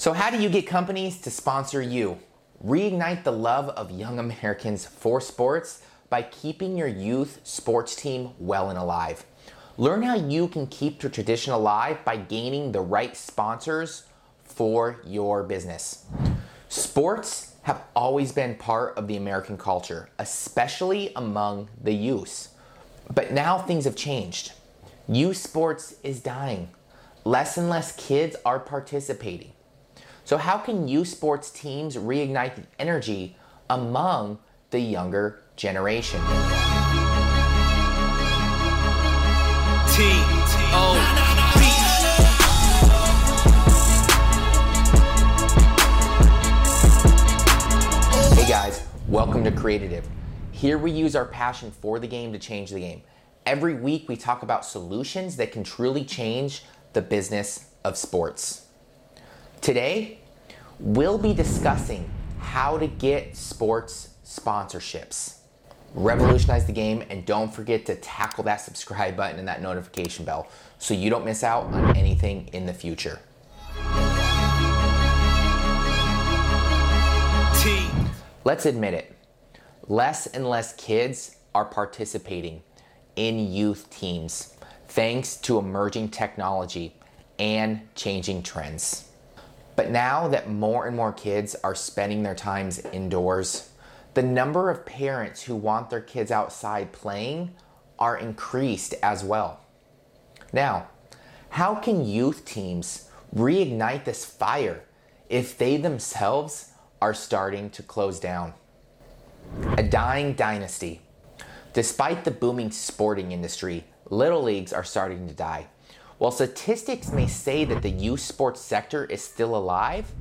So, how do you get companies to sponsor you? Reignite the love of young Americans for sports by keeping your youth sports team well and alive. Learn how you can keep the tradition alive by gaining the right sponsors for your business. Sports have always been part of the American culture, especially among the youth. But now things have changed. Youth sports is dying. Less and less kids are participating. So, how can youth sports teams reignite the energy among the younger generation? Hey guys, welcome to Creative. Here we use our passion for the game to change the game. Every week we talk about solutions that can truly change the business of sports. Today, we'll be discussing how to get sports sponsorships. Revolutionize the game and don't forget to tackle that subscribe button and that notification bell so you don't miss out on anything in the future. Let's admit it. Less and less kids are participating in youth teams thanks to emerging technology and changing trends. But now that more and more kids are spending their times indoors, the number of parents who want their kids outside playing are increased as well. Now, how can youth teams reignite this fire if they themselves are starting to close down? A dying dynasty. Despite the booming sporting industry, little leagues are starting to die. While statistics may say that the youth sports sector is still alive,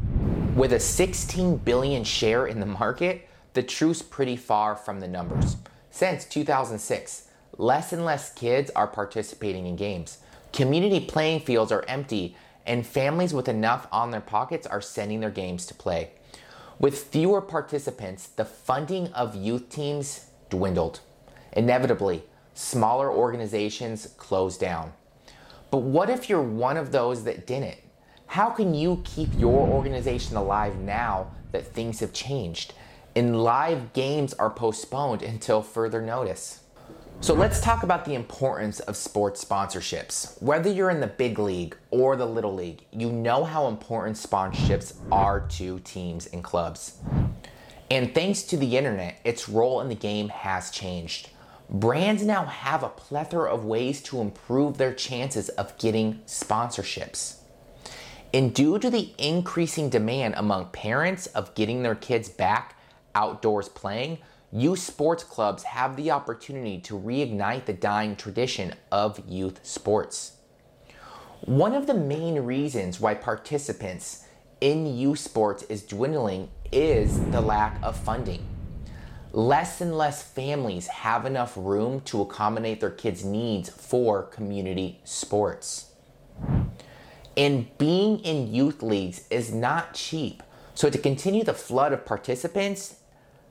with a 16 billion share in the market, the truth's pretty far from the numbers. Since 2006, less and less kids are participating in games. Community playing fields are empty, and families with enough on their pockets are sending their games to play. With fewer participants, the funding of youth teams dwindled. Inevitably, smaller organizations closed down. But what if you're one of those that didn't? How can you keep your organization alive now that things have changed and live games are postponed until further notice? So let's talk about the importance of sports sponsorships. Whether you're in the big league or the little league, you know how important sponsorships are to teams and clubs. And thanks to the internet, its role in the game has changed brands now have a plethora of ways to improve their chances of getting sponsorships. And due to the increasing demand among parents of getting their kids back outdoors playing, youth sports clubs have the opportunity to reignite the dying tradition of youth sports. One of the main reasons why participants in youth sports is dwindling is the lack of funding less and less families have enough room to accommodate their kids' needs for community sports. And being in youth leagues is not cheap. So, to continue the flood of participants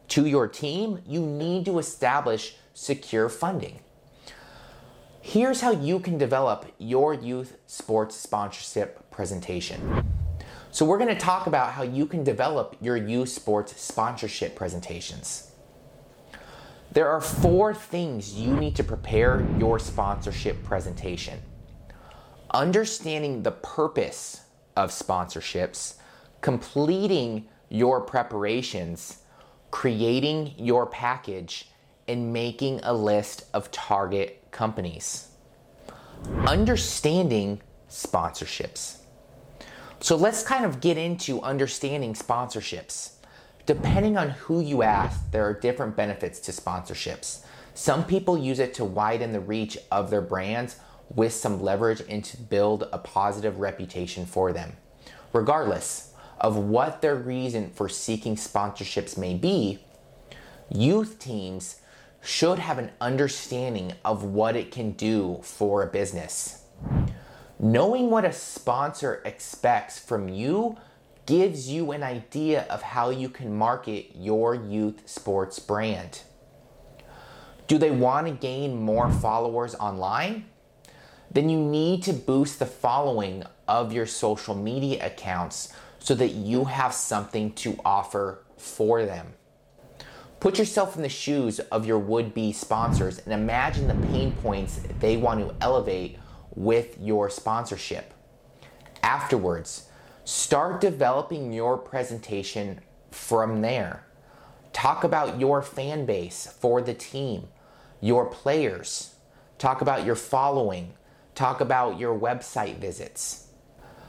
to your team, you need to establish secure funding. Here's how you can develop your youth sports sponsorship presentation. So, we're going to talk about how you can develop your youth sports sponsorship presentations. There are four things you need to prepare your sponsorship presentation. Understanding the purpose of sponsorships, completing your preparations, creating your package, and making a list of target companies. Understanding sponsorships. So let's kind of get into understanding sponsorships. Depending on who you ask, there are different benefits to sponsorships. Some people use it to widen the reach of their brands with some leverage and to build a positive reputation for them. Regardless of what their reason for seeking sponsorships may be, youth teams should have an understanding of what it can do for a business. Knowing what a sponsor expects from you gives you an idea of how you can market your youth sports brand. Do they want to gain more followers online? Then you need to boost the following of your social media accounts so that you have something to offer for them. Put yourself in the shoes of your would be sponsors and imagine the pain points they want to elevate with your sponsorship. Afterwards, start developing your presentation from there. Talk about your fan base for the team, your players. Talk about your following. Talk about your website visits.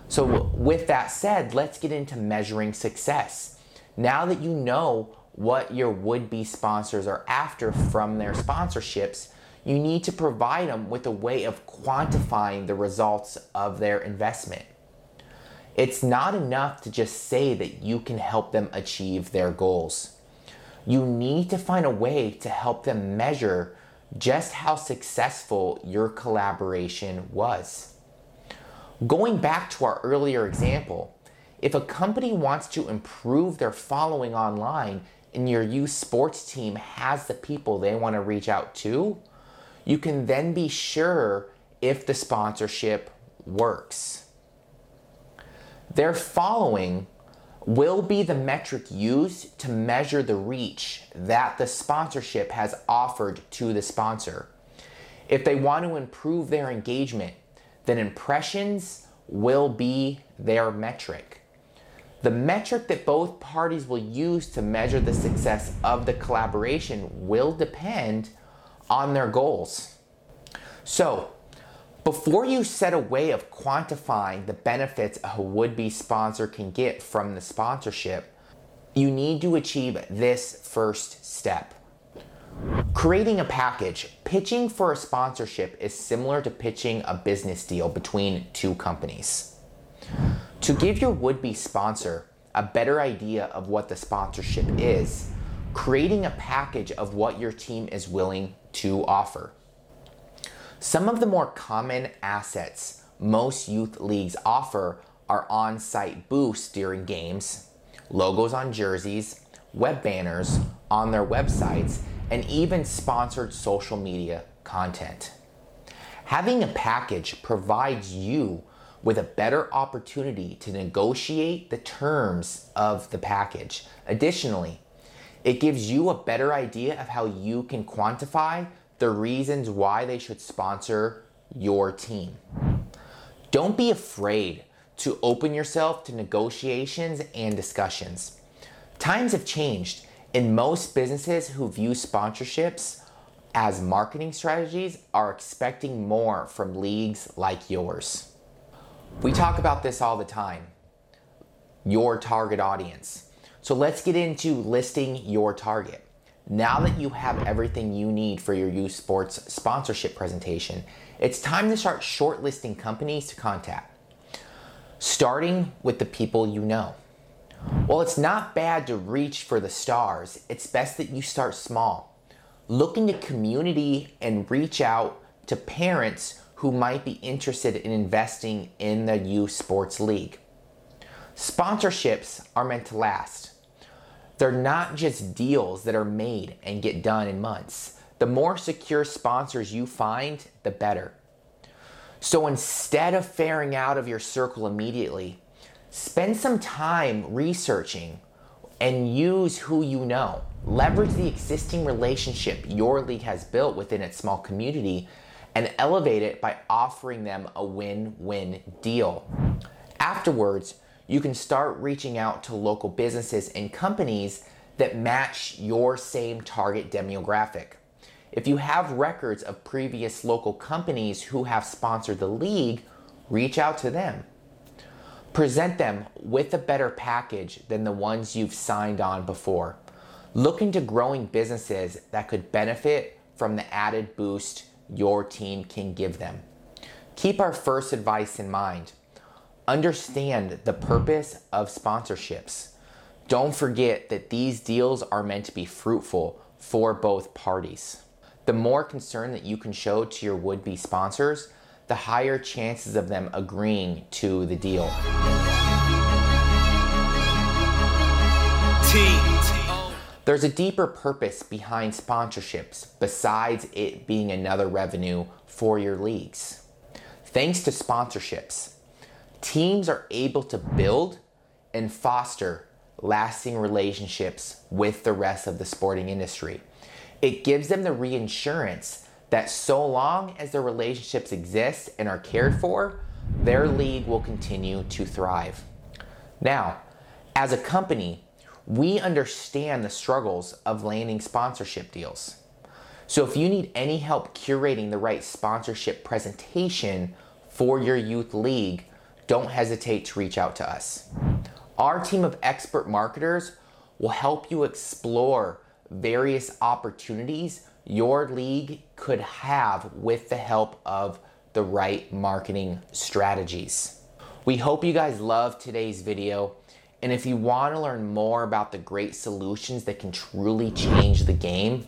So, with that said, let's get into measuring success. Now that you know what your would be sponsors are after from their sponsorships, you need to provide them with a way of quantifying the results of their investment. It's not enough to just say that you can help them achieve their goals. You need to find a way to help them measure just how successful your collaboration was. Going back to our earlier example, if a company wants to improve their following online and your youth sports team has the people they want to reach out to, you can then be sure if the sponsorship works. Their following will be the metric used to measure the reach that the sponsorship has offered to the sponsor. If they want to improve their engagement, then impressions will be their metric. The metric that both parties will use to measure the success of the collaboration will depend on their goals. So, before you set a way of quantifying the benefits a would be sponsor can get from the sponsorship, you need to achieve this first step. Creating a package. Pitching for a sponsorship is similar to pitching a business deal between two companies. To give your would be sponsor a better idea of what the sponsorship is, creating a package of what your team is willing to offer. Some of the more common assets most youth leagues offer are on site booths during games, logos on jerseys, web banners on their websites, and even sponsored social media content. Having a package provides you with a better opportunity to negotiate the terms of the package. Additionally, it gives you a better idea of how you can quantify the reasons why they should sponsor your team. Don't be afraid to open yourself to negotiations and discussions. Times have changed, and most businesses who view sponsorships as marketing strategies are expecting more from leagues like yours. We talk about this all the time your target audience. So let's get into listing your target. Now that you have everything you need for your youth sports sponsorship presentation, it's time to start shortlisting companies to contact, starting with the people you know. While it's not bad to reach for the stars, it's best that you start small. Look into community and reach out to parents who might be interested in investing in the youth sports league. Sponsorships are meant to last. They're not just deals that are made and get done in months. The more secure sponsors you find, the better. So instead of faring out of your circle immediately, spend some time researching and use who you know. Leverage the existing relationship your league has built within its small community and elevate it by offering them a win win deal. Afterwards, you can start reaching out to local businesses and companies that match your same target demographic. If you have records of previous local companies who have sponsored the league, reach out to them. Present them with a better package than the ones you've signed on before. Look into growing businesses that could benefit from the added boost your team can give them. Keep our first advice in mind Understand the purpose of sponsorships. Don't forget that these deals are meant to be fruitful for both parties. The more concern that you can show to your would be sponsors, the higher chances of them agreeing to the deal. There's a deeper purpose behind sponsorships besides it being another revenue for your leagues. Thanks to sponsorships, teams are able to build and foster lasting relationships with the rest of the sporting industry. It gives them the reinsurance that so long as their relationships exist and are cared for, their league will continue to thrive. Now, as a company, we understand the struggles of landing sponsorship deals. So if you need any help curating the right sponsorship presentation for your youth league, don't hesitate to reach out to us. Our team of expert marketers will help you explore various opportunities your league could have with the help of the right marketing strategies. We hope you guys love today's video. And if you want to learn more about the great solutions that can truly change the game,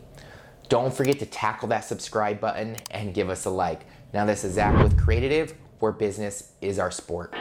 don't forget to tackle that subscribe button and give us a like. Now, this is Zach with Creative, where business is our sport.